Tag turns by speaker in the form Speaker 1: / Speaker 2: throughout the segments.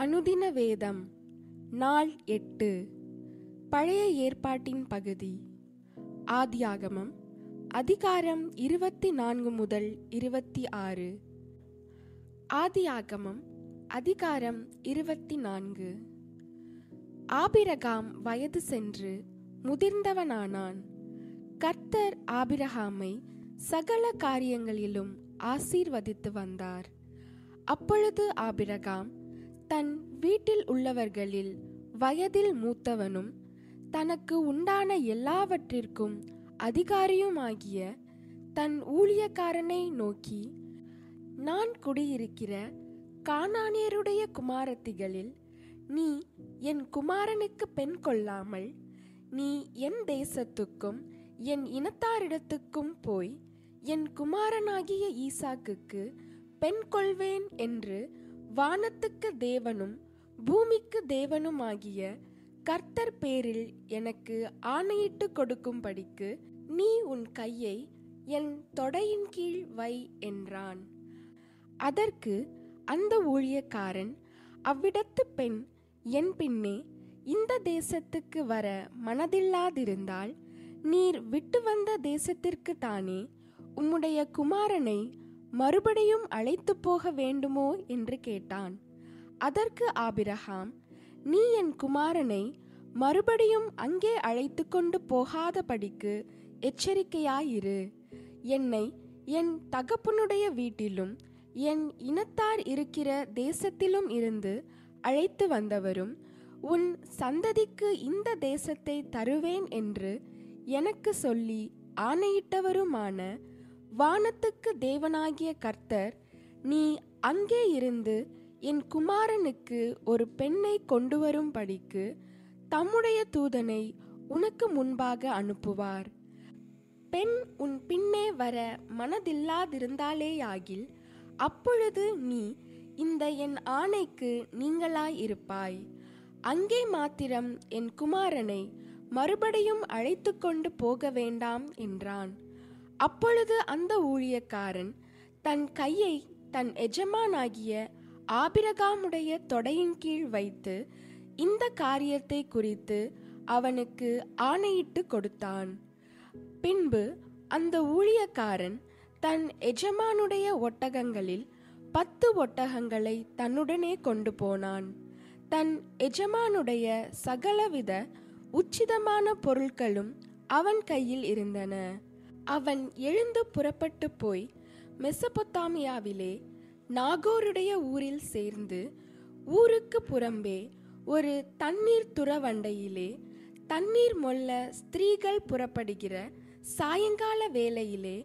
Speaker 1: அனுதின வேதம் நாள் எட்டு. பழைய ஏற்பாட்டின் பகுதி. ஆதியாகமம் அதிகாரம் இருபத்தி நான்கு முதல் இருபத்தி ஆறு ஆதியாகமம் அதிகாரம் இருபத்தி நான்கு ஆபிரகாம் வயது சென்று முதிர்ந்தவனானான். கர்த்தர் ஆபிரகாமை சகல காரியங்களிலும் ஆசீர்வதித்து வந்தார். அப்பொழுது ஆபிரகாம் தன் வீட்டில் உள்ளவர்களில் வயதில் மூத்தவனும் தனக்கு உண்டான எல்லாவற்றிற்கும் அதிகாரியுமாகிய தன் ஊழியக்காரனை நோக்கி நான் குடியிருக்கிற கானானியருடைய குமாரத்திகளில் நீ என் குமாரனுக்கு பெண் கொள்ளாமல் நீ என் தேசத்துக்கும் என் இனத்தாரிடத்துக்கும் போய் என் குமாரனாகிய ஈசாக்குக்கு பெண் கொள்வேன் என்று வானத்துக்கு தேவனும் பூமிக்கு தேவனுமாகிய கர்த்தர் பேரில் எனக்கு ஆணையிட்டு கொடுக்கும்படிக்கு நீ உன் கையை என் தொடையின் கீழ் வை என்றான். அதற்கு அந்த ஊழியக்காரன் அவ்விடத்து பெண் என் பின்னே இந்த தேசத்துக்கு வர மனதில்லாதிருந்தால் நீர் விட்டு வந்த தேசத்திற்கு தானே உம்முடைய குமாரனை மறுபடியும் அழைத்து போக வேண்டுமோ என்று கேட்டான். அதற்கு ஆபிரகாம் நீ என் குமாரனை மறுபடியும் அங்கே அழைத்து கொண்டு போகாதபடிக்கு எச்சரிக்கையாயிரு. என்னை என் தகப்பனுடைய வீட்டிலும் என் இனத்தார் இருக்கிற தேசத்திலும் இருந்து அழைத்து வந்தவரும் உன் சந்ததிக்கு இந்த தேசத்தை தருவேன் என்று எனக்கு சொல்லி ஆணையிட்டவருமான வானத்துக்கு தேவனாகிய கர்த்தர் நீ அங்கே இருந்து என் குமாரனுக்கு ஒரு பெண்ணை கொண்டு வரும்படிக்கு தம்முடைய தூதனை உனக்கு முன்பாக அனுப்புவார். பெண் உன் பின்னே வர மனதில்லாதிருந்தாலேயாகில் அப்பொழுது நீ இந்த என் ஆணைக்கு நீங்களாய் இருப்பாய் அங்கே மாத்திரம் என் குமாரனை மறுபடியும் அழைத்து கொண்டு போக வேண்டாம் என்றான். அப்பொழுது அந்த ஊழியக்காரன் தன் கையை தன் எஜமானாகிய ஆபிரகாமுடைய தொடையின் கீழ் வைத்து இந்த காரியத்தை குறித்து அவனுக்கு ஆணையிட்டு கொடுத்தான். பின்பு அந்த ஊழியக்காரன் தன் எஜமானுடைய ஒட்டகங்களில் பத்து ஒட்டகங்களை தன்னுடனே கொண்டு போனான். தன் எஜமானுடைய சகலவித உச்சிதமான பொருட்களும் அவன் கையில் இருந்தன. அவன் எழுந்து புறப்பட்டு போய் மெசபொத்தாமியாவிலே நாகோருடைய ஊரில் சேர்ந்து ஊருக்கு புறம்பே ஒரு தண்ணீர் துறவண்டையிலே தண்ணீர் மொல்ல ஸ்திரீகள் புறப்படுகிற சாயங்கால வேளையிலே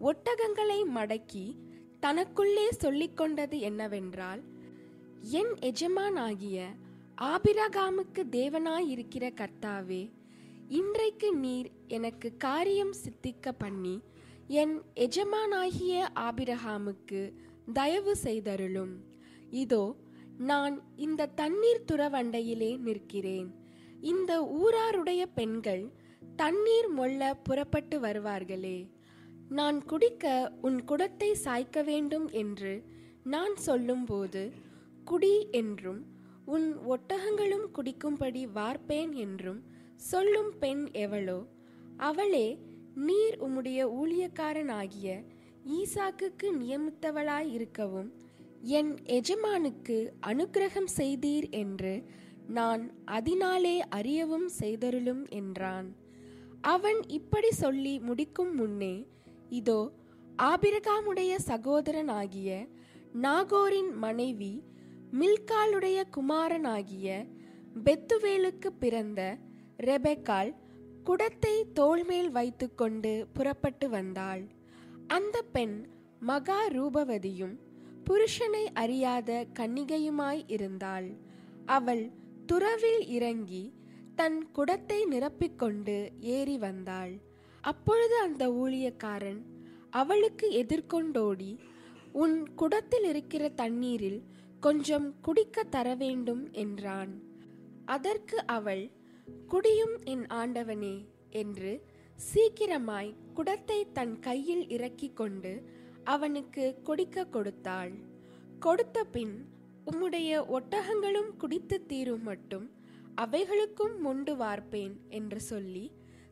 Speaker 1: ஒட்டகங்களை மடக்கி தனக்குள்ளே சொல்லிக்கொண்டது என்னவென்றால் என் எஜமானாகிய ஆபிரகாமுக்கு தேவனாயிருக்கிற கர்த்தாவே இன்றைக்கு நீர் எனக்கு காரியம் சித்திக்க பண்ணி என் எஜமானாகிய ஆபிரகாமுக்கு தயவு செய்தருளும். இதோ நான் இந்த தண்ணீர் துறவண்டையிலே நிற்கிறேன். இந்த ஊராருடைய பெண்கள் தண்ணீர் மொள்ள புறப்பட்டு வருவார்களே. நான் குடிக்க உன் குடத்தை சாய்க்க வேண்டும் என்று நான் சொல்லும்போது குடி என்றும் உன் ஒட்டகங்களும் குடிக்கும்படி வார்ப்பேன் என்றும் சொல்லும் பெண் எவளோ அவளே நீர் உம்முடைய ஊழியக்காரனாகிய ஈசாக்குக்கு நியமித்தவளாய் இருக்கவும் என் எஜமானுக்கு அனுக்கிரகம் செய்தீர் என்று நான் அதனாலே அறியவும் செய்தருளும் என்றான். அவன் இப்படி சொல்லி முடிக்கும் முன்னே இதோ ஆபிரகாமுடைய சகோதரனாகிய நாகோரின் மனைவி மில்காலுடைய குமாரனாகிய பெத்துவேலுக்கு பிறந்த ரெபெக்கால் குடத்தை தோள்மேல் வைத்துக்கொண்டு புறப்பட்டு வந்தாள். அந்த பெண் மகா ரூபவதியும் புருஷனை அறியாத கன்னிகையுமாய் இருந்தாள். அவள் துறவில் இறங்கி தன் குடத்தை நிரப்பிக்கொண்டு ஏறி வந்தாள். அப்பொழுது அந்த ஊழியக்காரன் அவளுக்கு எதிர்கொண்டோடி உன் குடத்தில் இருக்கிற தண்ணீரில் கொஞ்சம் குடிக்க தர வேண்டும் என்றான். அதற்கு அவள் குடியும் என் ஆண்டவனே என்று சீக்கிரமாய் குடத்தை தன் கையில் இறக்கி கொண்டு அவனுக்கு குடிக்க கொடுத்தாள். கொடுத்த பின் உம்முடைய ஒட்டகங்களும் குடித்து தீரும் மட்டும் அவைகளுக்கும் மொண்டு வார்ப்பேன் என்று சொல்லி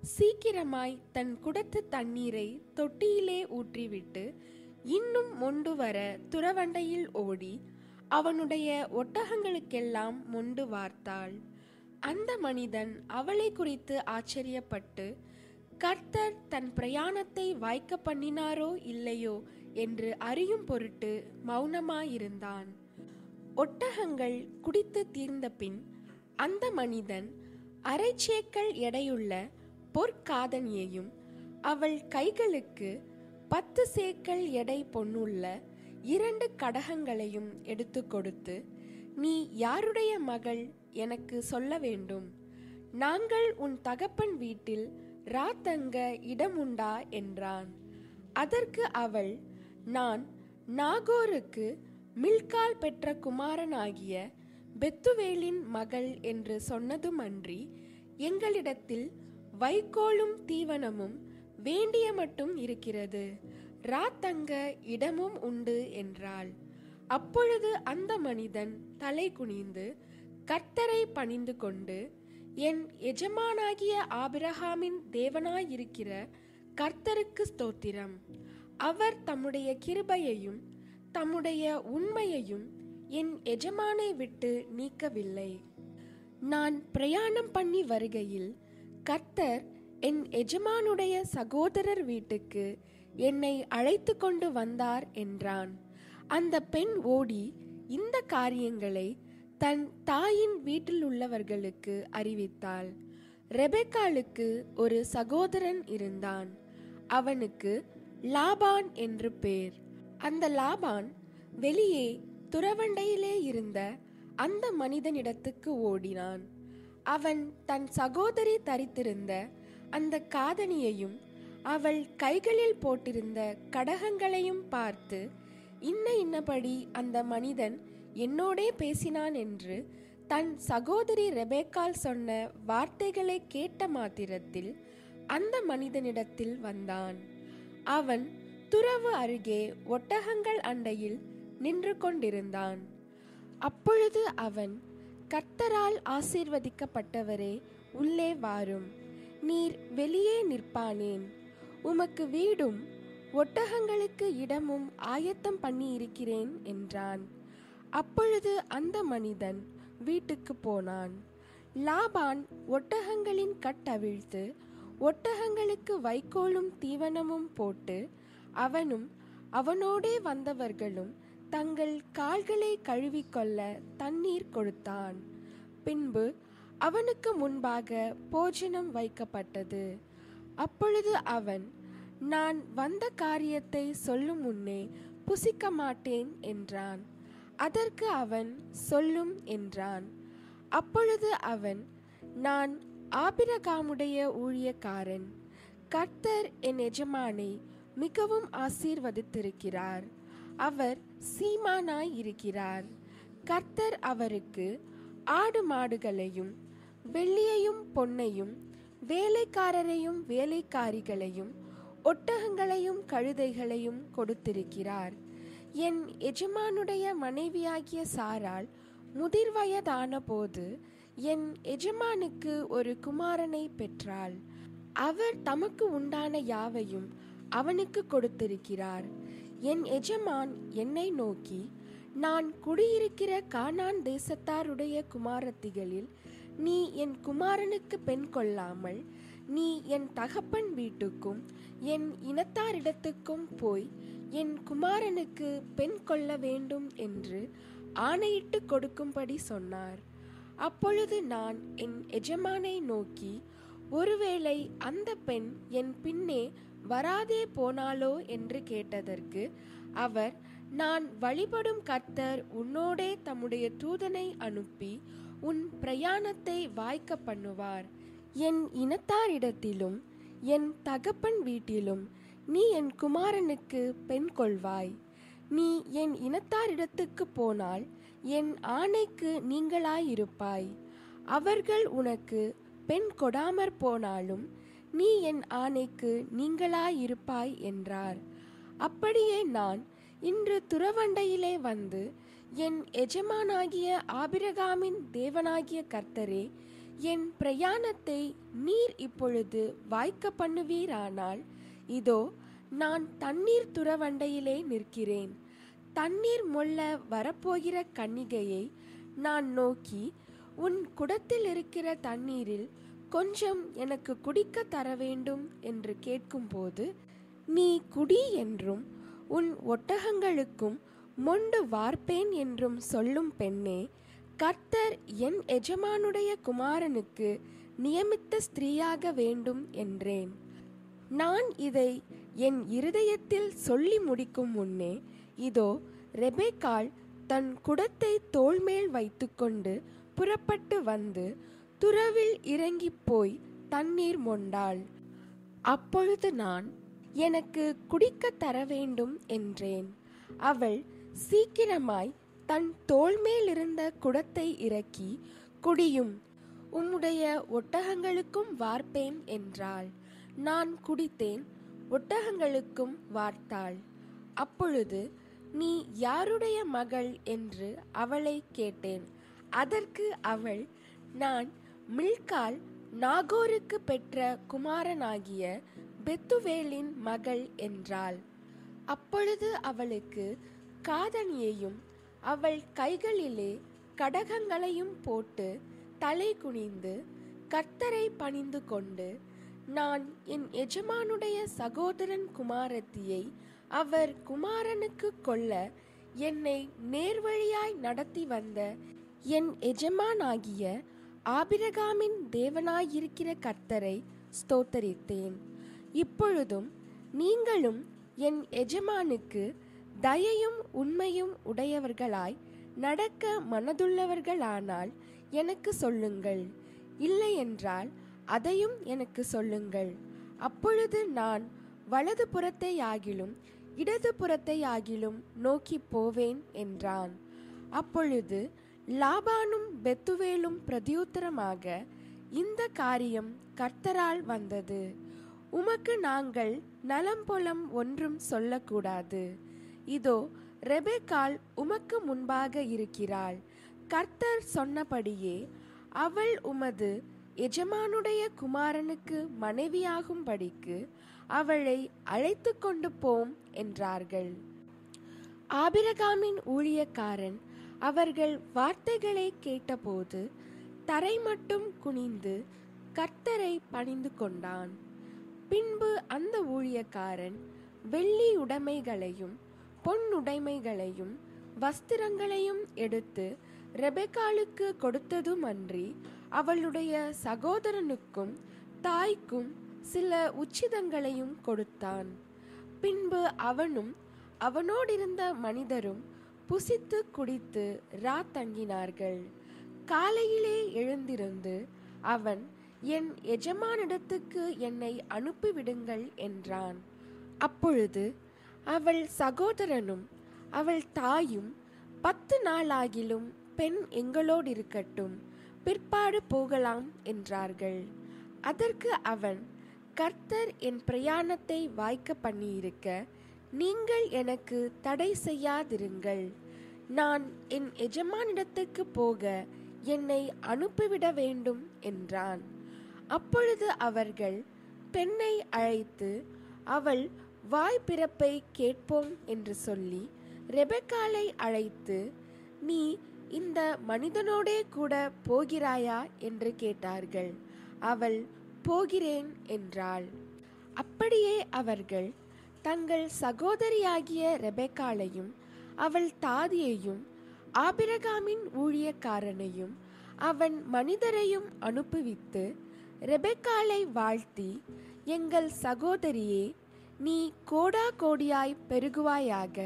Speaker 1: சீக்கிரமாய் தன் குடத்து தண்ணீரை தொட்டியிலே ஊற்றிவிட்டு இன்னும் மொண்டு வர துறவண்டையில் ஓடி அவனுடைய ஒட்டகங்களுக்கெல்லாம் மொண்டு வார்த்தாள். அந்த மனிதன் அவளை குறித்து ஆச்சரியப்பட்டு கர்த்தர் தன் பிரயாணத்தை வாய்க்க பண்ணினாரோ இல்லையோ? என்று அறியும் பொருட்டு மௌனமாயிருந்தான். ஒட்டகங்கள் குடித்து தீர்ந்த பின் அந்த மனிதன் அரைச்சேக்கள் எடையுள்ள பொற்காதனியையும் அவள் கைகளுக்கு பத்து சேக்கள் எடை பொன்னுள்ள இரண்டு கடகங்களையும் எடுத்து கொடுத்து நீ யாருடைய மகள் எனக்கு சொல்ல வேண்டும். நாங்கள் உன் தகப்பன் வீட்டில் ராத்தங்க இடம் உண்டா என்றான். அதற்கு அவள் நான் நாகோருக்கு மில்கால் பெற்ற குமாரனாகிய பெத்துவேலின் மகள் என்று சொன்னதுமன்றி எங்களிடத்தில் வைக்கோலும் தீவனமும் வேண்டிய மட்டும் இருக்கிறது. ராத்தங்க இடமும் உண்டு என்றாள். அப்பொழுது அந்த மனிதன் தலை குனிந்து கர்த்தரை பணிந்து கொண்டு என் எஜமானாகிய ஆபிரகாமின் தேவனாயிருக்கிற கர்த்தருக்கு ஸ்தோத்திரம். அவர் தம்முடைய கிருபையையும் தம்முடைய உண்மையையும் என் எஜமானை விட்டு நீக்கவில்லை. நான் பிரயாணம் பண்ணி வருகையில் கர்த்தர் என் எஜமானுடைய சகோதரர் வீட்டுக்கு என்னை அழைத்து கொண்டு வந்தார் என்றான். அந்த பெண் ஓடி இந்த காரியங்களை தன் தாயின் வீட்டில் உள்ளவர்களுக்கு அறிவித்தாள். ரெபெக்காளுக்கு ஒரு சகோதரன் இருந்தான். அவனுக்கு லாபான் என்று பேர். அந்த லாபான் வெளியே துறவண்டையிலே இருந்த அந்த மனிதனிடத்துக்கு ஓடினான். அவன் தன் சகோதரி தரித்திருந்த அந்த காதணியையும் அவள் கைகளில் போட்டிருந்த கடகங்களையும் பார்த்து இன்ன இன்னபடி அந்த மனிதன் என்னோடே பேசினான் என்று தன் சகோதரி ரெபேக்கால் சொன்ன வார்த்தைகளை கேட்ட மாத்திரத்தில் அந்த மனிதனிடத்தில் வந்தான். அவன் துறவு அருகே ஒட்டகங்கள் அண்டையில் நின்று கொண்டிருந்தான். அப்பொழுது அவன் கர்த்தரால் ஆசீர்வதிக்கப்பட்டவரே உள்ளே வாரும். நீர் வெளியே நிற்பானேன். உமக்கு வீடும் ஒட்டகங்களுக்கு இடமும் ஆயத்தம் பண்ணி இருக்கிறேன் என்றான். அப்பொழுது அந்த மனிதன் வீட்டுக்கு போனான். லாபான் ஒட்டகங்களின் கட்டவிழ்த்து ஒட்டகங்களுக்கு வைக்கோலும் தீவனமும் போட்டு அவனும் அவனோடே வந்தவர்களும் தங்கள் கால்களை கழுவிக்கொள்ள தண்ணீர் கொடுத்தான். பின்பு அவனுக்கு முன்பாக போஜனம் வைக்கப்பட்டது. அப்பொழுது அவன் நான் வந்த காரியத்தை சொல்லும் முன்னே புசிக்க மாட்டேன் என்றான். அதற்கு அவன் சொல்லும் என்றான். அப்பொழுது அவன் நான் ஆபிரகாமுடைய ஊழியக்காரன். கர்த்தர் என் எஜமானை மிகவும் ஆசீர்வதித்திருக்கிறார். அவர் சீமானாய் இருக்கிறார். கர்த்தர் அவருக்கு ஆடு மாடுகளையும் வெள்ளியையும் பொன்னையும் வேலைக்காரரையும் வேலைக்காரிகளையும் ஒட்டகங்களையும் கழுதைகளையும் கொடுத்திருக்கிறார். என் எஜமானுடைய மனைவியாகிய சாராள் முதிர் வயதான போது என் எஜமானுக்கு ஒரு குமாரனை பெற்றாள். அவர் தமக்கு உண்டான யாவையும் அவனுக்கு கொடுத்திருக்கிறார். என் எஜமான் என்னை நோக்கி நான் குடியிருக்கிற கானான் தேசத்தாருடைய குமாரத்திகளில் நீ என் குமாரனுக்கு பெண் கொள்ளாமல் நீ என் தகப்பன் வீட்டுக்கும் என் இனத்தாரிடத்துக்கும் போய் என் குமாரனுக்கு பெண் கொள்ள வேண்டும் என்று ஆணையிட்டு கொடுக்கும்படி சொன்னார். அப்பொழுது நான் என் எஜமானை நோக்கி ஒருவேளை அந்த பெண் என் பின்னே வராதே போனாலோ என்று கேட்டதற்கு அவர் நான் வழிபடும் கர்த்தர் உன்னோடே தம்முடைய தூதனை அனுப்பி உன் பிரயாணத்தை வாய்க்க பண்ணுவார். என் இனத்தாரிடத்திலும் என் தகப்பன் வீட்டிலும் நீ என் குமாரனுக்கு பெண் கொள்வாய். நீ என் இனத்தாரிடத்துக்கு போனால் என் ஆணைக்கு நீங்களாயிருப்பாய். அவர்கள் உனக்கு பெண் கொடாமற் போனாலும் நீ என் ஆணைக்கு நீங்களாயிருப்பாய் என்றார். அப்படியே நான் இன்று துறவண்டையிலே வந்து என் எஜமானாகிய ஆபிரகாமின் தேவனாகிய கர்த்தரே என் பிரயாணத்தை நீர் இப்பொழுது வாய்க்க பண்ணுவீரானால் இதோ நான் தண்ணீர் துறவண்டையிலே நிற்கிறேன். தண்ணீர் மொள்ள வரப்போகிற கன்னிகையை நான் நோக்கி உன் குடத்தில் இருக்கிற தண்ணீரில் கொஞ்சம் எனக்கு குடிக்க தர வேண்டும் என்று கேட்கும்போது நீ குடி என்றும் உன் ஒட்டகங்களுக்கும் மொண்டு வார்ப்பேன் என்றும் சொல்லும் பெண்ணே கர்த்தர் என் எஜமானுடைய குமாரனுக்கு நியமித்த ஸ்திரீயாக வேண்டும் என்றேன். நான் இதை என் இருதயத்தில் சொல்லி முடிக்கும் முன்னே இதோ ரெபேக்காள் தன் குடத்தை தோள்மேல் வைத்துக்கொண்டு புறப்பட்டு வந்து துறவில் இறங்கிப் போய் தண்ணீர் மொண்டாள். அப்பொழுது நான் எனக்கு குடிக்க தர வேண்டும் என்றேன். அவள் சீக்கிரமாய் தன் தோள்மேலிருந்த குடத்தை இறக்கி குடியும் உம்முடைய ஒட்டகங்களுக்கும் வார்ப்பேன் என்றாள். நான் குடித்தேன் ஒட்டகங்களுக்கும் வார்த்தாள். அப்பொழுது நீ யாருடைய மகள்? என்று அவளை கேட்டேன். அதற்கு அவள் நான் மில்கால் நாகோருக்கு பெற்ற குமாரனாகிய பெத்துவேலின் மகள் என்றாள். அப்பொழுது அவளுக்கு காதணியையும் அவள் கைகளிலே கடகங்களையும் போட்டு தலை குனிந்து கர்த்தரை பணிந்து கொண்டு நான் என் எஜமானுடைய சகோதரன் குமாரத்தியை அவர் குமாரனுக்கு கொல்ல என்னை நேர்வழியாய் நடத்தி வந்த என் எஜமானாகிய ஆபிரகாமின் தேவனாயிருக்கிற கர்த்தரை ஸ்தோத்தரித்தேன். இப்பொழுதும் நீங்களும் என் எஜமானுக்கு தயையும் உண்மையும் உடையவர்களாய் நடக்க மனதுள்ளவர்களானால் எனக்கு சொல்லுங்கள். இல்லையென்றால் அதையும் எனக்கு சொல்லுங்கள். அப்பொழுது நான் வலது புறத்தையாகிலும் இடது புறத்தையாகிலும் நோக்கி போவேன் என்றான். அப்பொழுது லாபானும் பெத்துவேலும் பிரதியுத்தரமாக இந்த காரியம் கர்த்தரால் வந்தது. உமக்கு நாங்கள் நலம்பொலம் ஒன்றும் சொல்லக்கூடாது. இதோ ரெபேக்கால் உமக்கு முன்பாக இருக்கிறாள். கர்த்தர் சொன்னபடியே அவள் உமது எஜமானுடைய குமாரனுக்கு மனைவியாகும்படிக்கு அவளை அழைத்து கொண்டு போம் என்றார்கள். ஆபிரகாமின் ஊழியக்காரன் அவர்கள் வார்த்தைகளை கேட்டபோது தரை மட்டும் குனிந்து கர்த்தரை பணிந்து கொண்டான். பின்பு அந்த ஊழியக்காரன் வெள்ளி உடைமைகளையும் பொன் உடைமைகளையும் வஸ்திரங்களையும் எடுத்து ரெபெக்காலுக்கு கொடுத்ததுமன்றி அவளுடைய சகோதரனுக்கும் தாய்க்கும் சில உச்சிதங்களையும் கொடுத்தான். பின்பு அவனும் அவனோடிருந்த மனிதரும் புசித்து குடித்து ரா தங்கினார்கள். காலையிலே எழுந்திருந்து அவன் என் எஜமானிடத்துக்கு என்னை அனுப்பிவிடுங்கள் என்றான். அப்பொழுது அவள் சகோதரனும் அவள் தாயும் பத்து நாளாகிலும் பெண் எங்களோடு இருக்கட்டும் பிற்பாடு போகலாம் என்றார்கள். அதற்கு அவன் கர்த்தர் என் பிரயாணத்தை வாய்க்க பண்ணியிருக்க நீங்கள் எனக்கு தடை செய்யாதிருங்கள். நான் என் எஜமானிடத்துக்கு போக என்னை அனுப்பிவிட வேண்டும் என்றான். அப்பொழுது அவர்கள் பெண்ணை அழைத்து அவள் வாய் பிறப்பை கேட்போம் என்று சொல்லி ரெபெக்காலை அழைத்து நீ இந்த மனிதனோடே கூட போகிறாயா என்று கேட்டார்கள். அவள் போகிறேன் என்றாள். அப்படியே அவர்கள் தங்கள் சகோதரியாகிய ரெபெக்காலையும் அவள் தாதியையும் ஆபிரகாமின் ஊழியக்காரனையும் அவன் மனிதரையும் அனுப்புவித்து ரெபெக்காலை வாழ்த்தி எங்கள் சகோதரியே நீ கோடா கோடியாய் பெருகுவாயாக.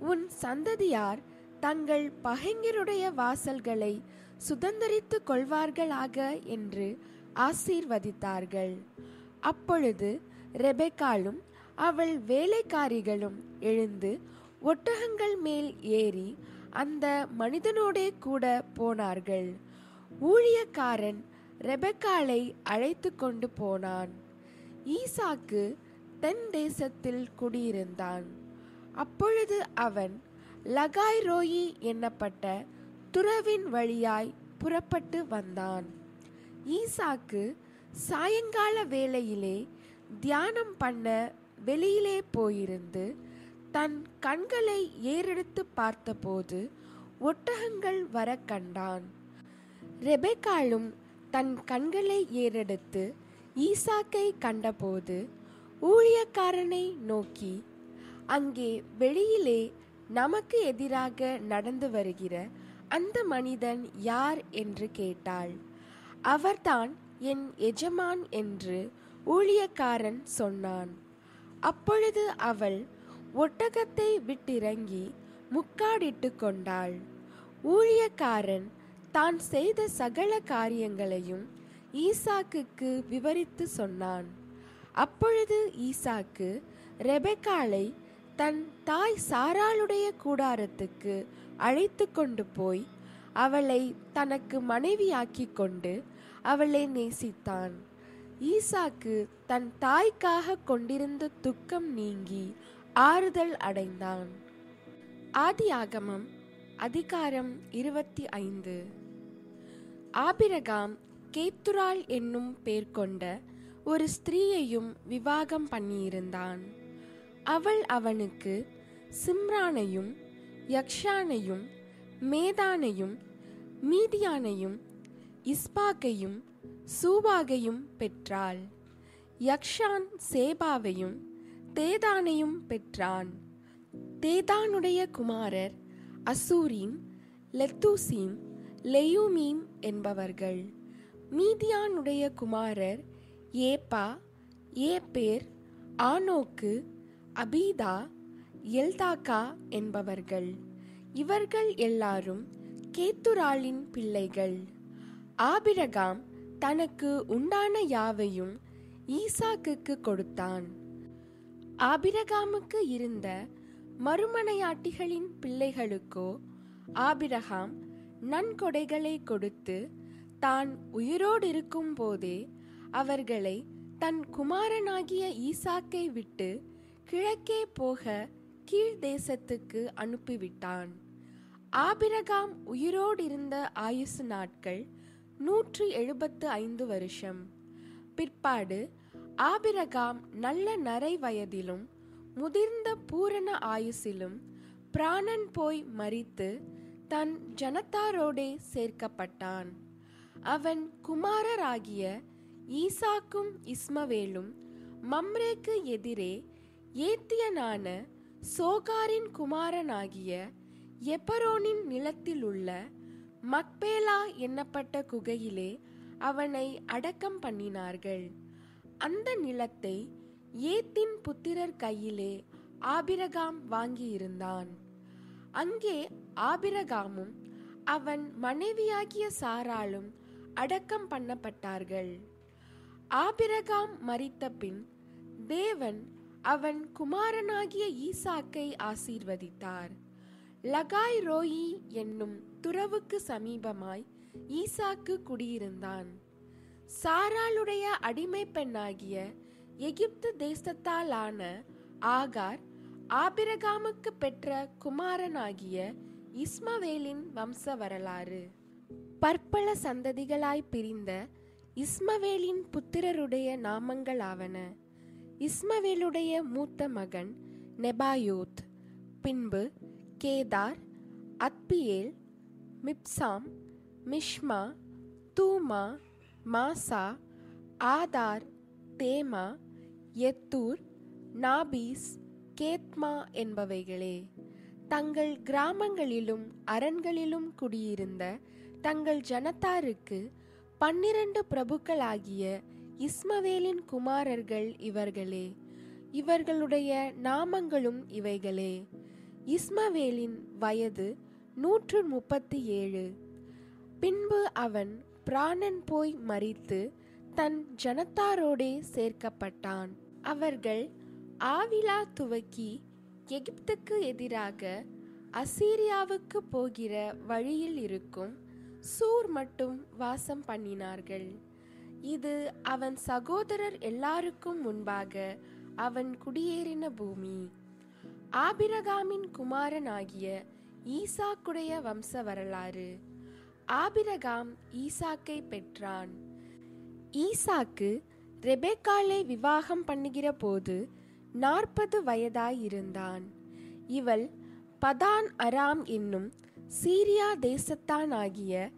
Speaker 1: உன் சந்ததியார் தங்கள் பகைஞருடைய வாசல்களை சுதந்திரித்து கொள்வார்களாக என்று ஆசீர்வதித்தார்கள். அப்பொழுது ரெபெக்காலும் அவள் வேலைக்காரிகளும் எழுந்து ஒட்டகங்கள் மேல் ஏறி அந்த மனிதனோடே கூட போனார்கள். ஊழியக்காரன் ரெபெக்காலை அழைத்து கொண்டு போனான். ஈசாக்கு தென் தேசத்தில் குடியிருந்தான். அப்பொழுது அவன் லகாய் ரோயி எண்ணப்பட்ட துறவின் வழியாய் புறப்பட்டு வந்தான். ஈசாக்கு சாயங்கால வேளையிலே தியானம் பண்ண வெளியிலே போயிருந்து தன் கண்களை ஏறெடுத்து பார்த்தபோது ஒட்டகங்கள் வர கண்டான். ரெபெக்காலும் தன் கண்களை ஏறெடுத்து ஈசாக்கை கண்டபோது ஊழியக்காரனை நோக்கி அங்கே வெளியிலே நமக்கு எதிராக நடந்து வருகிற அந்த மனிதன் யார் என்று கேட்டாள். அவர்தான் என் எஜமான் என்று ஊழியக்காரன் சொன்னான். அப்பொழுது அவள் ஒட்டகத்தை விட்டிறங்கி முக்காடிட்டு கொண்டாள். ஊழியக்காரன் தான் செய்த சகல காரியங்களையும் ஈசாக்குக்கு விவரித்து சொன்னான். அப்பொழுது ஈசாக்கு ரெபெக்காலை தன் தாய் சாராளுடைய கூடாரத்துக்கு அழைத்து கொண்டு போய் அவளை தனக்கு மனைவியாக்கி கொண்டு அவளை நேசித்தான். ஈசாக்கு தன் தாய்க்காக கொண்டிருந்த துக்கம் நீங்கி ஆறுதல் அடைந்தான். ஆதியாகமம் அதிகாரம் இருபத்தி ஐந்து. ஆபிரகாம் கேத்துராள் என்னும் பேர் கொண்ட ஒரு ஸ்திரீயையும் விவாகம் பண்ணியிருந்தான். அவள் அவனுக்கு சிம்ரானையும் யக்ஷானையும் மேதானையும் மீதியானையும் இஸ்பாக்கையும் சூபாகையும் பெற்றாள். யக்ஷான் சேபாவையும் தேதானையும் பெற்றான். தேதானுடைய குமாரர் அசூரீம் லெத்தூசீம் லெயூமீம் என்பவர்கள். மீதியானுடைய குமாரர் ஏப்பா ஏப்பேர் ஆனோக்கு அபீதா எல்தாக்கா என்பவர்கள். இவர்கள் எல்லாரும் கேத்துராளின் பிள்ளைகள். ஆபிரகாம் தனக்கு உண்டான யாவையும் ஈசாக்குக்கு கொடுத்தான். ஆபிரகாமுக்கு இருந்த மறுமனையாட்டிகளின் பிள்ளைகளுக்கோ ஆபிரகாம் நன்கொடைகளை கொடுத்து தான் உயிரோடு இருக்கும் போதே அவர்களை தன் குமாரனாகிய ஈசாக்கை விட்டு கிழக்கே போக கீழ் தேசத்துக்கு அனுப்பிவிட்டான். ஆபிரகாம் உயிரோடு இருந்த ஆயுசு நாட்கள் நூற்று எழுபத்து ஐந்து வருஷம். பிற்பாடு ஆபிரகாம் நல்ல நரை வயதிலும் முதிர்ந்த பூரண ஆயுசிலும் பிராணன் போய் மறித்து தன் ஜனத்தாரோடே சேர்க்கப்பட்டான். அவன் குமாரராகிய ஈசாக்கும் இஸ்மவேலும் மம்ரேக்கு எதிரே ஏத்தியனான சோகாரின் குமாரனாகிய எப்பரோனின் நிலத்தில் உள்ள மக்பேலா எண்ணப்பட்ட குகையிலே அவனை அடக்கம் பண்ணினார்கள். அந்த நிலத்தை ஏத்தின் புத்திரர் கையிலே ஆபிரகாம் வாங்கியிருந்தான். அங்கே ஆபிரகாமும் அவன் மனைவியாகிய சாராலும் அடக்கம் பண்ணப்பட்டார்கள். ஆபிரகாம் மரித்த பின் தேவன் அவன் குமாரனாகிய ஈசாக்கை ஆசீர்வதித்தார். லகாய் ரோயி என்னும் துறவுக்கு சமீபமாய் ஈசாக்கு குடியிருந்தான். சாராளுடைய அடிமை பெண்ணாகிய எகிப்து தேசத்தாலான ஆகார் ஆபிரகாமுக்கு பெற்ற குமாரனாகிய இஸ்மவேலின் வம்ச வரலாறு பற்பல சந்ததிகளாய் பிரிந்த இஸ்மவேலின் புத்திரருடைய நாமங்களாவன. இஸ்மவேலுடைய மூத்த மகன் நெபாயோத் பின்பு Kedar Adbeel Mibsam Mishma Dumah Massa Hadar Tema எத்தூர் நாபீஸ் கேத்மா என்பவைகளே. தங்கள் கிராமங்களிலும் அரண்களிலும் குடியிருந்த தங்கள் ஜனத்தாருக்கு பன்னிரண்டு பிரபுக்களாகிய இஸ்மவேலின் குமாரர்கள் இவர்களே இவர்களுடைய நாமங்களும் இவைகளே. இஸ்மவேலின் வயது நூற்று முப்பத்தி ஏழு பின்பு அவன் பிராணன் போய் மறித்து தன் ஜனத்தாரோடே சேர்க்கப்பட்டான். அவர்கள் ஆவிலா துவக்கி எகிப்துக்கு எதிராக அசீரியாவுக்கு போகிற வழியில் இருக்கும் சூர் மட்டும் வாசம் பண்ணினார்கள். இது அவன் சகோதரர் எல்லாருக்கும் முன்பாக அவன் குடியேறின பூமி. ஆபிரகாமின் குமாரனாகிய ஈசாக்குடைய வம்ச வரலாறு ஆபிரகாம் ஈசாக்கை பெற்றான். ஈசாக்கு ரெபேக்காலை விவாகம் பண்ணுகிற போது நாற்பது வயதாயிருந்தான். இவள் பதான் அராம் என்னும் சீரியா தேசத்தானாகிய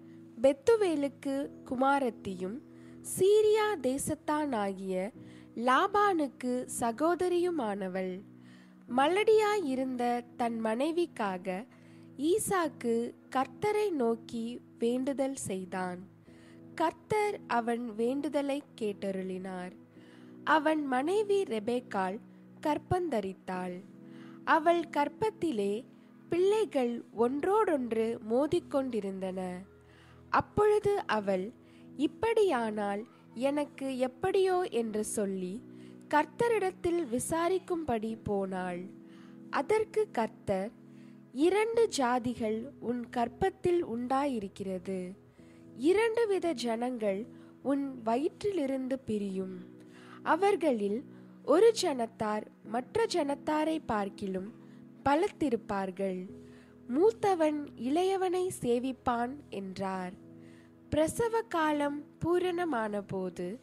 Speaker 1: பெத்துவேலுக்கு குமாரத்தியும் சீரியா தேசத்தானாகிய லாபானுக்கு சகோதரியுமானவள். மலடியாயிருந்த தன் மனைவிக்காக ஈசாக்கு கர்த்தரை நோக்கி வேண்டுதல் செய்தான். கர்த்தர் அவன் வேண்டுதலை கேட்டருளினார். அவன் மனைவி ரெபேக்காள் கற்பந்தரித்தாள். அவள் கற்பத்திலே பிள்ளைகள் ஒன்றோடொன்று மோதிக்கொண்டிருந்தன. அப்பொழுது அவள் இப்படியானால் எனக்கு எப்படியோ என்று சொல்லி கர்த்தரிடத்தில் விசாரிக்கும்படி போனாள். அதற்கு கர்த்தர் இரண்டு ஜாதிகள் உன் கற்பத்தில் உண்டாயிருக்கிறது. இரண்டு வித ஜனங்கள் உன் வயிற்றிலிருந்து பிரியும். அவர்களில் ஒரு ஜனத்தார் மற்ற ஜனத்தாரை பார்க்கிலும் பலத்திருப்பார்கள். மூத்தவன் இளையவனை சேவிப்பான் என்றார். பிரசவ காலம் பூரணமான போது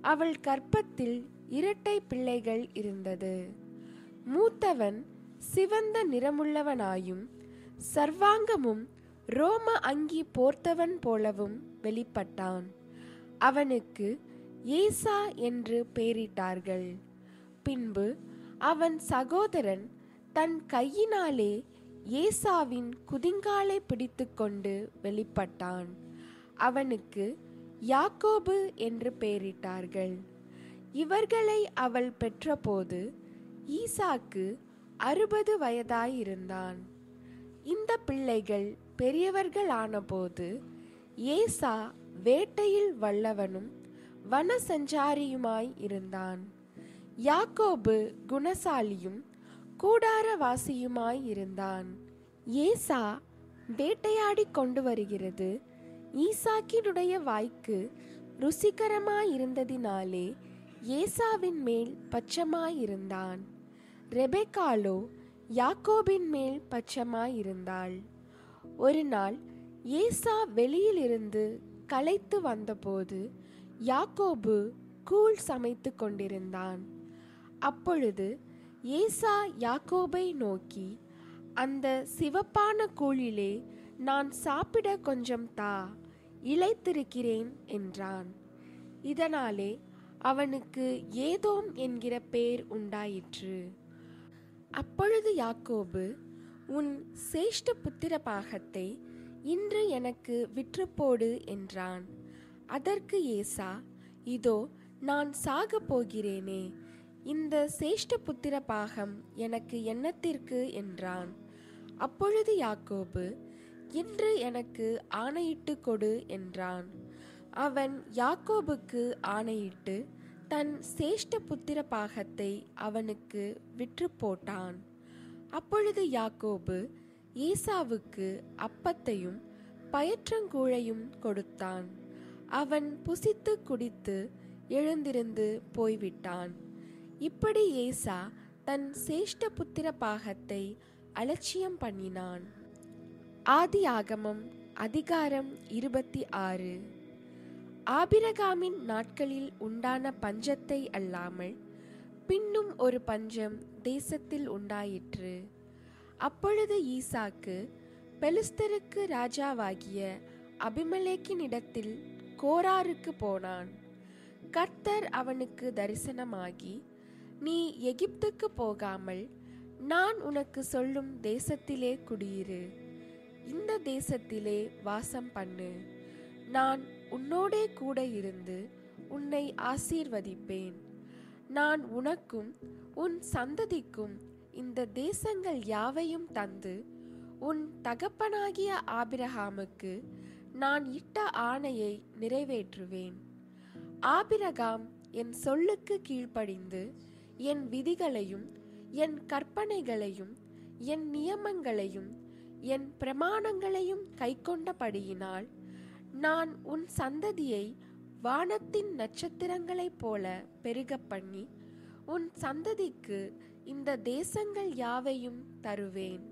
Speaker 1: அவள் கற்பத்தில் இரட்டை பிள்ளைகள் இருந்தது. மூத்தவன் சிவந்த நிறமுள்ளவனாயும் சர்வாங்கமும் ரோம அங்கி போர்த்தவன் போலவும் வெளிப்பட்டான். அவனுக்கு ஏசா என்று பெயரிட்டார்கள். பின்பு அவன் சகோதரன் தன் கையினாலே ஏசாவின் குதிங்காலை பிடித்துக்கொண்டு வெளிப்பட்டான். அவனுக்கு யாக்கோபு என்று பெயரிட்டார்கள். இவர்களை அவள் பெற்றபோது ஈசாக்கு அறுபது வயதாயிருந்தான். இந்த பிள்ளைகள் பெரியவர்கள் ஆனபோது ஏசா வேட்டையில் வல்லவனும் வனசஞ்சாரியுமாய் இருந்தான் யாக்கோபு குணசாலியும் கூடாரவாசியுமாய் இருந்தான் ஏசா வேட்டையாடி கொண்டு வருகிறது ஈசாக்கினுடைய வாய்க்கு ருசிகரமாயிருந்ததினாலே ஏசாவின் மேல் பச்சமாயிருந்தான் ரெபெக்காலோ யாக்கோபின் மேல் பச்சமாயிருந்தாள் ஒரு நாள் ஏசா வெளியிலிருந்து களைத்து வந்தபோது யாக்கோபு கூழ் சமைத்து கொண்டிருந்தான். அப்பொழுது ஏசா யாக்கோபை நோக்கி அந்த சிவப்பான கூழிலே நான் சாப்பிட கொஞ்சம் தா. இழைத்திருக்கிறேன் என்றான். இதனாலே அவனுக்கு ஏதோம் என்கிற பேர் உண்டாயிற்று. அப்பொழுது யாக்கோபு உன் சேஷ்ட புத்திர பாகத்தை இன்று எனக்கு விற்றுப்போடு என்றான். அதற்கு ஏசா இதோ நான் சாகப் போகிறேனே இந்த சேஷ்ட புத்திர பாகம் எனக்கு என்னத்திற்கு? என்றான். அப்பொழுது யாக்கோபு இன்று எனக்கு ஆணையிட்டு கொடு என்றான். அவன் யாக்கோபுக்கு ஆணையிட்டு தன் சேஷ்ட புத்திர பாகத்தை அவனுக்கு விற்று போட்டான். அப்பொழுது யாக்கோபு ஏசாவுக்கு அப்பத்தையும் பயற்றங்கூழையும் கொடுத்தான். அவன் புசித்து குடித்து எழுந்திருந்து போய்விட்டான். இப்படி ஏசா தன் சேஷ்ட புத்திர பாகத்தை அலட்சியம் பண்ணினான். ஆதி ஆகமம் அதிகாரம் இருபத்தி ஆறு. ஆபிரகாமின் நாட்களில் உண்டான பஞ்சத்தை அல்லாமல் பின்னும் ஒரு பஞ்சம் தேசத்தில் உண்டாயிற்று. அப்பொழுது ஈசாக்கு பெலிஸ்தருக்கு ராஜாவாகிய அபிமலேக்கினிடத்தில் கோராருக்கு போனான். கர்த்தர் அவனுக்கு தரிசனமாகி நீ எகிப்துக்கு போகாமல் நான் உனக்கு சொல்லும் தேசத்திலே குடியிரு. இந்த தேசத்திலே வாசம் பண்ணு. நான் உன்னோடே கூட இருந்து உன்னை ஆசீர்வதிப்பேன். நான் உனக்கும் உன் சந்ததிக்கும் இந்த தேசங்கள் யாவையும் தந்து உன் தகப்பனாகிய ஆபிரகாமுக்கு நான் இட்ட ஆணையை நிறைவேற்றுவேன். ஆபிரகாம் என் சொல்லுக்கு கீழ்ப்படிந்து என் விதிகளையும் என் கற்பனைகளையும் என் நியமங்களையும் என் பிரமாணங்களையும் கைக்கொண்டபடியினால் நான் உன் சந்ததியை வானத்தின் நட்சத்திரங்களைப் போல பெருகப் பண்ணி உன் சந்ததிக்கு இந்த தேசங்கள் யாவையும் தருவேன்.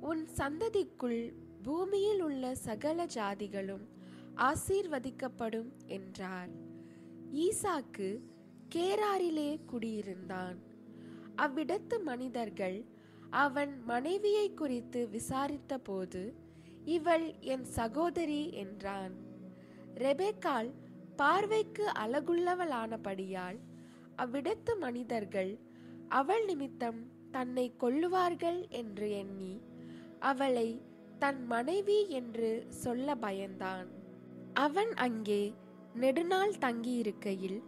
Speaker 1: உன் சந்ததிக்குள் பூமியில் உள்ள சகல ஜாதிகளும் ஆசீர்வதிக்கப்படும் என்றார். ஈசாக்கு கேராரிலே குடியிருந்தான். அவ்விடத்து மனிதர்கள் அவன் மனைவியை குறித்து விசாரித்த போது இவள் என் சகோதரி என்றான். ரெபேக்கால் பார்வைக்கு அழகுள்ளவளானபடியால் அவ்விடத்து மனிதர்கள் அவள் நிமித்தம் தன்னை கொல்லுவார்கள் என்று எண்ணி அவளை தன் மனைவி என்று சொல்ல பயந்தான். அவன் அங்கே நெடுநாள் தங்கியிருக்கையில்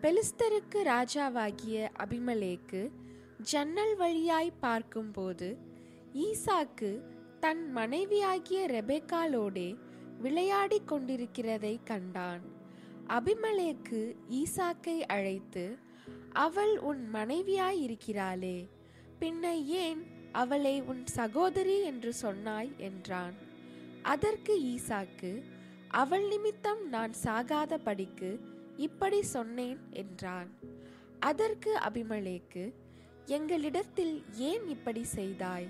Speaker 1: பெலிஸ்தருக்கு ராஜாவாகிய அபிமலேக்கு ஜன்னல் வழியாய் பார்க்கும்போது ஈசாக்கு தன் மனைவியாகிய ரெபேக்காலோடே விளையாடி கொண்டிருக்கிறதை கண்டான். அபிமலேக்கு ஈசாக்கை அழைத்து அவள் உன் மனைவியாய் இருக்கிறாளே பின்ன ஏன் அவளை உன் சகோதரி என்று சொன்னாய்? என்றான். அதற்கு ஈசாக்கு அவள் நிமித்தம் நான் சாகாத படிக்கு இப்படி சொன்னேன் என்றான். அதற்கு அபிமலேக்கு எங்களிடத்தில் ஏன் இப்படி செய்தாய்?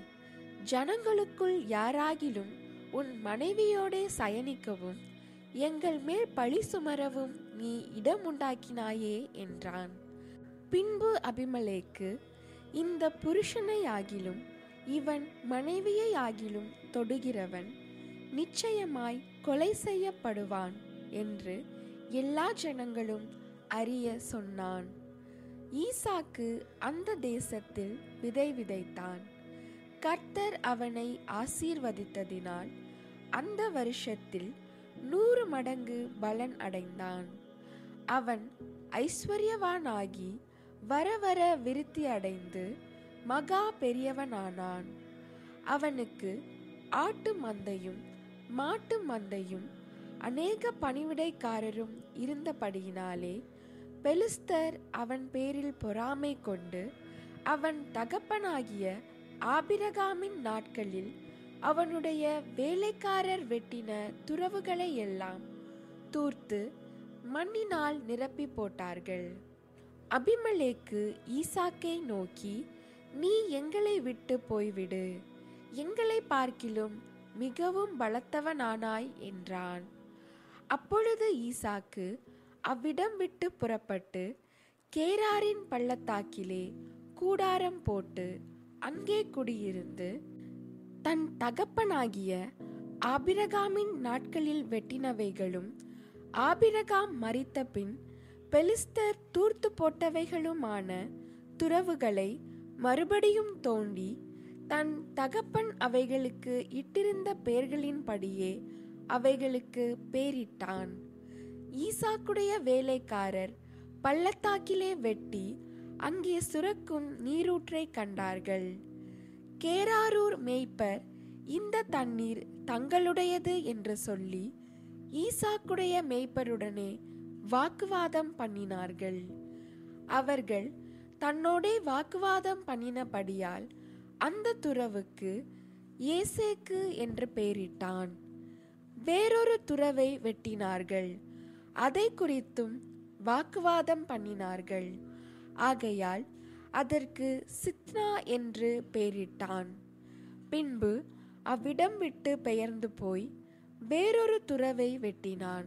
Speaker 1: ஜனங்களுக்குள் யாராகிலும் உன் மனைவியோடே சயனிக்கவும் எங்கள் மேல் பழி சுமரவும் நீ இடம் உண்டாக்கினாயே என்றான். பின்பு அபிமலேக்கு இந்த புருஷனை ஆகிலும் இவன் மனைவியை ஆகிலும் தொடுகிறவன் நிச்சயமாய் கொலை செய்யப்படுவான் என்று எல்லா ஜனங்களும் அறிய சொன்னான். ஈசாக்கு அந்த தேசத்தில் விதை விதைத்தான். கர்த்தர் அவனை ஆசீர்வதித்ததினால் அந்த வருஷத்தில் நூறு மடங்கு பலன் அடைந்தான். அவன் ஐஸ்வர்யவானாகி வர வர விருத்தி அடைந்து மகா பெரியவனானான். அவனுக்கு ஆட்டு மந்தையும் மாட்டு மந்தையும் அநேக பணிவிடைக்காரரும் இருந்தபடியினாலே பெலிஸ்தர் அவன் பேரில் பொறாமை கொண்டு அவன் தகப்பனாகிய ஆபிரகாமின் நாட்களில் அவனுடைய வேலைக்காரர் வெட்டின துறவுகளை எல்லாம் தூர்த்து மண்ணினால் நிரப்பி போட்டார்கள். அபிமலேக்கு ஈசாக்கை நோக்கி நீ எங்களை விட்டு போய்விடு. எங்களை பார்க்கிலும் மிகவும் பலத்தவனானாய் என்றான். அப்பொழுது ஈசாக்கு அவ்விடம் விட்டு புறப்பட்டு கேராரின் பள்ளத்தாக்கிலே கூடாரம் போட்டு அங்கே குடியிருந்து தன் தகப்பனாகிய ஆபிரகாமின் நாட்களில் வெட்டினவைகளும் ஆபிரகாம் மறித்த பின் பெலிஸ்தர் தூர்த்து போட்டவைகளுமான துறவுகளை மறுபடியும் தோண்டி தன் தகப்பன் அவைகளுக்கு இட்டிருந்த பெயர்களின்படியே அவைகளுக்கு பேரிட்டான். ஈசாக்குடைய வேலைக்காரர் பள்ளத்தாக்கிலே வெட்டி அங்கே சுரக்கும் நீரூற்றை கண்டார்கள். கேராரூர் மேய்ப்பர் இந்த தண்ணீர் தங்களுடையது என்று சொல்லி ஈசாக்குடைய மேய்ப்பருடனே வாக்குவாதம் பண்ணினார்கள். அவர்கள் தன்னோடே வாக்குவாதம் பண்ணினபடியால் அந்த துறவுக்கு ஏசேக்கு என்று பெயரிட்டான். வேறொரு துறவை வெட்டினார்கள். அதை குறித்தும் வாக்குவாதம் பண்ணினார்கள். ஆகையால் அதற்கு சித்னா என்று பெயரிட்டான். பின்பு அவ்விடம் விட்டு பெயர்ந்து போய் வேறொரு துறவை வெட்டினான்.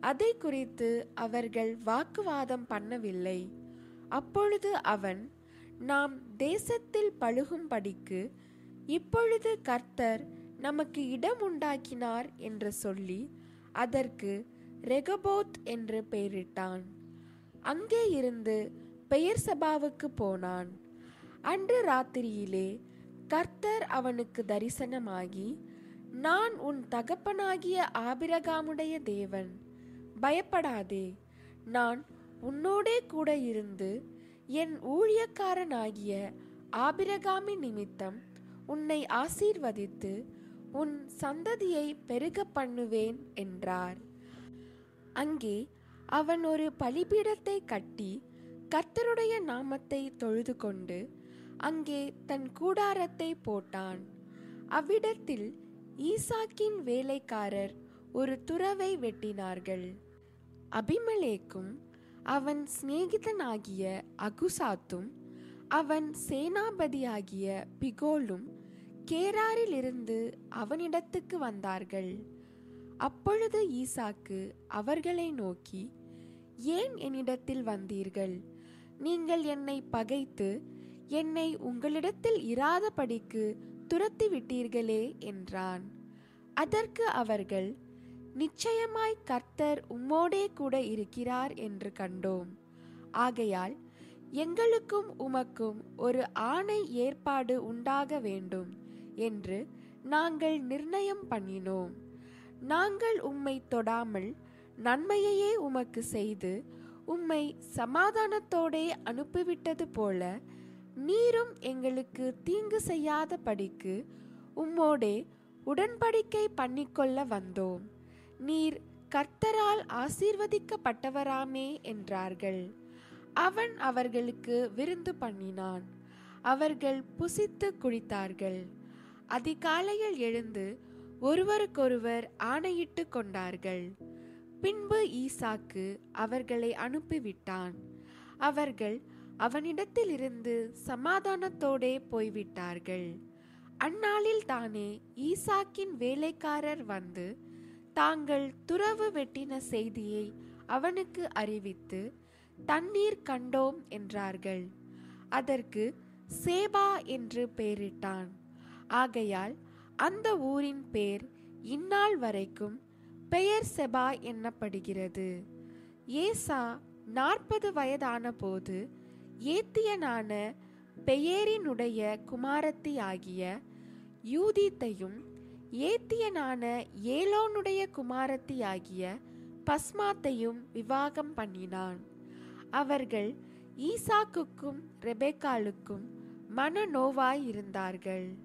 Speaker 1: அதை குறித்து அவர்கள் வாக்குவாதம் பண்ணவில்லை. அப்பொழுது அவன் நாம் தேசத்தில் பழுகும்படிக்கு இப்பொழுது கர்த்தர் நமக்கு இடம் உண்டாக்கினார் என்று சொல்லி அதற்கு ரெகபோத் என்று பெயரிட்டான். அங்கே இருந்து பெயர் சபாவுக்கு போனான். அன்று ராத்திரியிலே கர்த்தர் அவனுக்கு தரிசனமாகி நான் உன் தகப்பனாகிய ஆபிரகாமுடைய தேவன். பயப்படாதே. நான் உன்னோடே கூட இருந்து என் ஊழியக்காரனாகிய ஆபிரகாமின் நிமித்தம் உன்னை ஆசீர்வதித்து உன் சந்ததியை பெருக பண்ணுவேன் என்றார். அங்கே அவன் ஒரு பலிபீடத்தை கட்டி கர்த்தருடைய நாமத்தை தொழுது கொண்டு அங்கே தன் கூடாரத்தை போட்டான். அவ்விடத்தில் ஈசாக்கின் வேலைக்காரர் ஒரு துறவை வெட்டினார்கள். அபிமலேக்கும் அவன் சிநேகிதனாகிய அகுசாத்தும் அவன் சேனாபதியாகிய பிகோலும் கேராரிலிருந்து அவனிடத்துக்கு வந்தார்கள். அப்பொழுது ஈசாக்கு அவர்களை நோக்கி ஏன் என்னிடத்தில் வந்தீர்கள்? நீங்கள் என்னை பகைத்து என்னை உங்களிடத்தில் இராதபடிக்கு துரத்தி விட்டீர்களே என்றான். அதற்கு அவர்கள் நிச்சயமாய் கர்த்தர் உம்மோடே கூட இருக்கிறார் என்று கண்டோம். ஆகையால் எங்களுக்கும் உமக்கும் ஒரு ஆணை ஏற்பாடு உண்டாக வேண்டும் என்று நாங்கள் நிர்ணயம் பண்ணினோம். நாங்கள் உம்மை தொடாமல் நன்மையையே உமக்கு செய்து உம்மை சமாதானத்தோடே அனுப்பிவிட்டது போல நீரும் எங்களுக்கு தீங்கு செய்யாத படிக்கு உம்மோடே உடன்படிக்கை பண்ணிக்கொள்ள வந்தோம். நீர் கர்த்தரால் ஆசீர்வதிக்கப்பட்டவராமே என்றார்கள். அவன் அவர்களுக்கு விருந்து பண்ணினான். அவர்கள் புசித்து குடித்தார்கள். அதிகாலையில் எழுந்து ஒருவருக்கொருவர் ஆணையிட்டு கொண்டார்கள். பின்பு ஈசாக்கு அவர்களை அனுப்பிவிட்டான். அவர்கள் அவனிடத்திலிருந்து சமாதானத்தோடே போய்விட்டார்கள். அந்நாளில் தானே ஈசாக்கின் வேலைக்காரர் வந்து தாங்கள் துறவு வெட்டின செய்தியை அவனுக்கு அறிவித்து தண்ணீர் கண்டோம் என்றார்கள். அதற்கு சேபா என்று பெயரிட்டான். ஆகையால் அந்த ஊரின் பேர் இந்நாள் வரைக்கும் பெயர் செபா எண்ணப்படுகிறது ஏசா நாற்பது வயதான போது ஏத்தியனான பெயரினுடைய குமாரத்தியாகிய யூதித்தையும் ஏத்தியனான ஏலோனுடைய குமாரத்தியாகிய பஸ்மாத்தையும் விவாகம் பண்ணினான். அவர்கள் ஈசாக்குக்கும் ரெபேக்காலுக்கும் மனநோவாய் இருந்தார்கள்.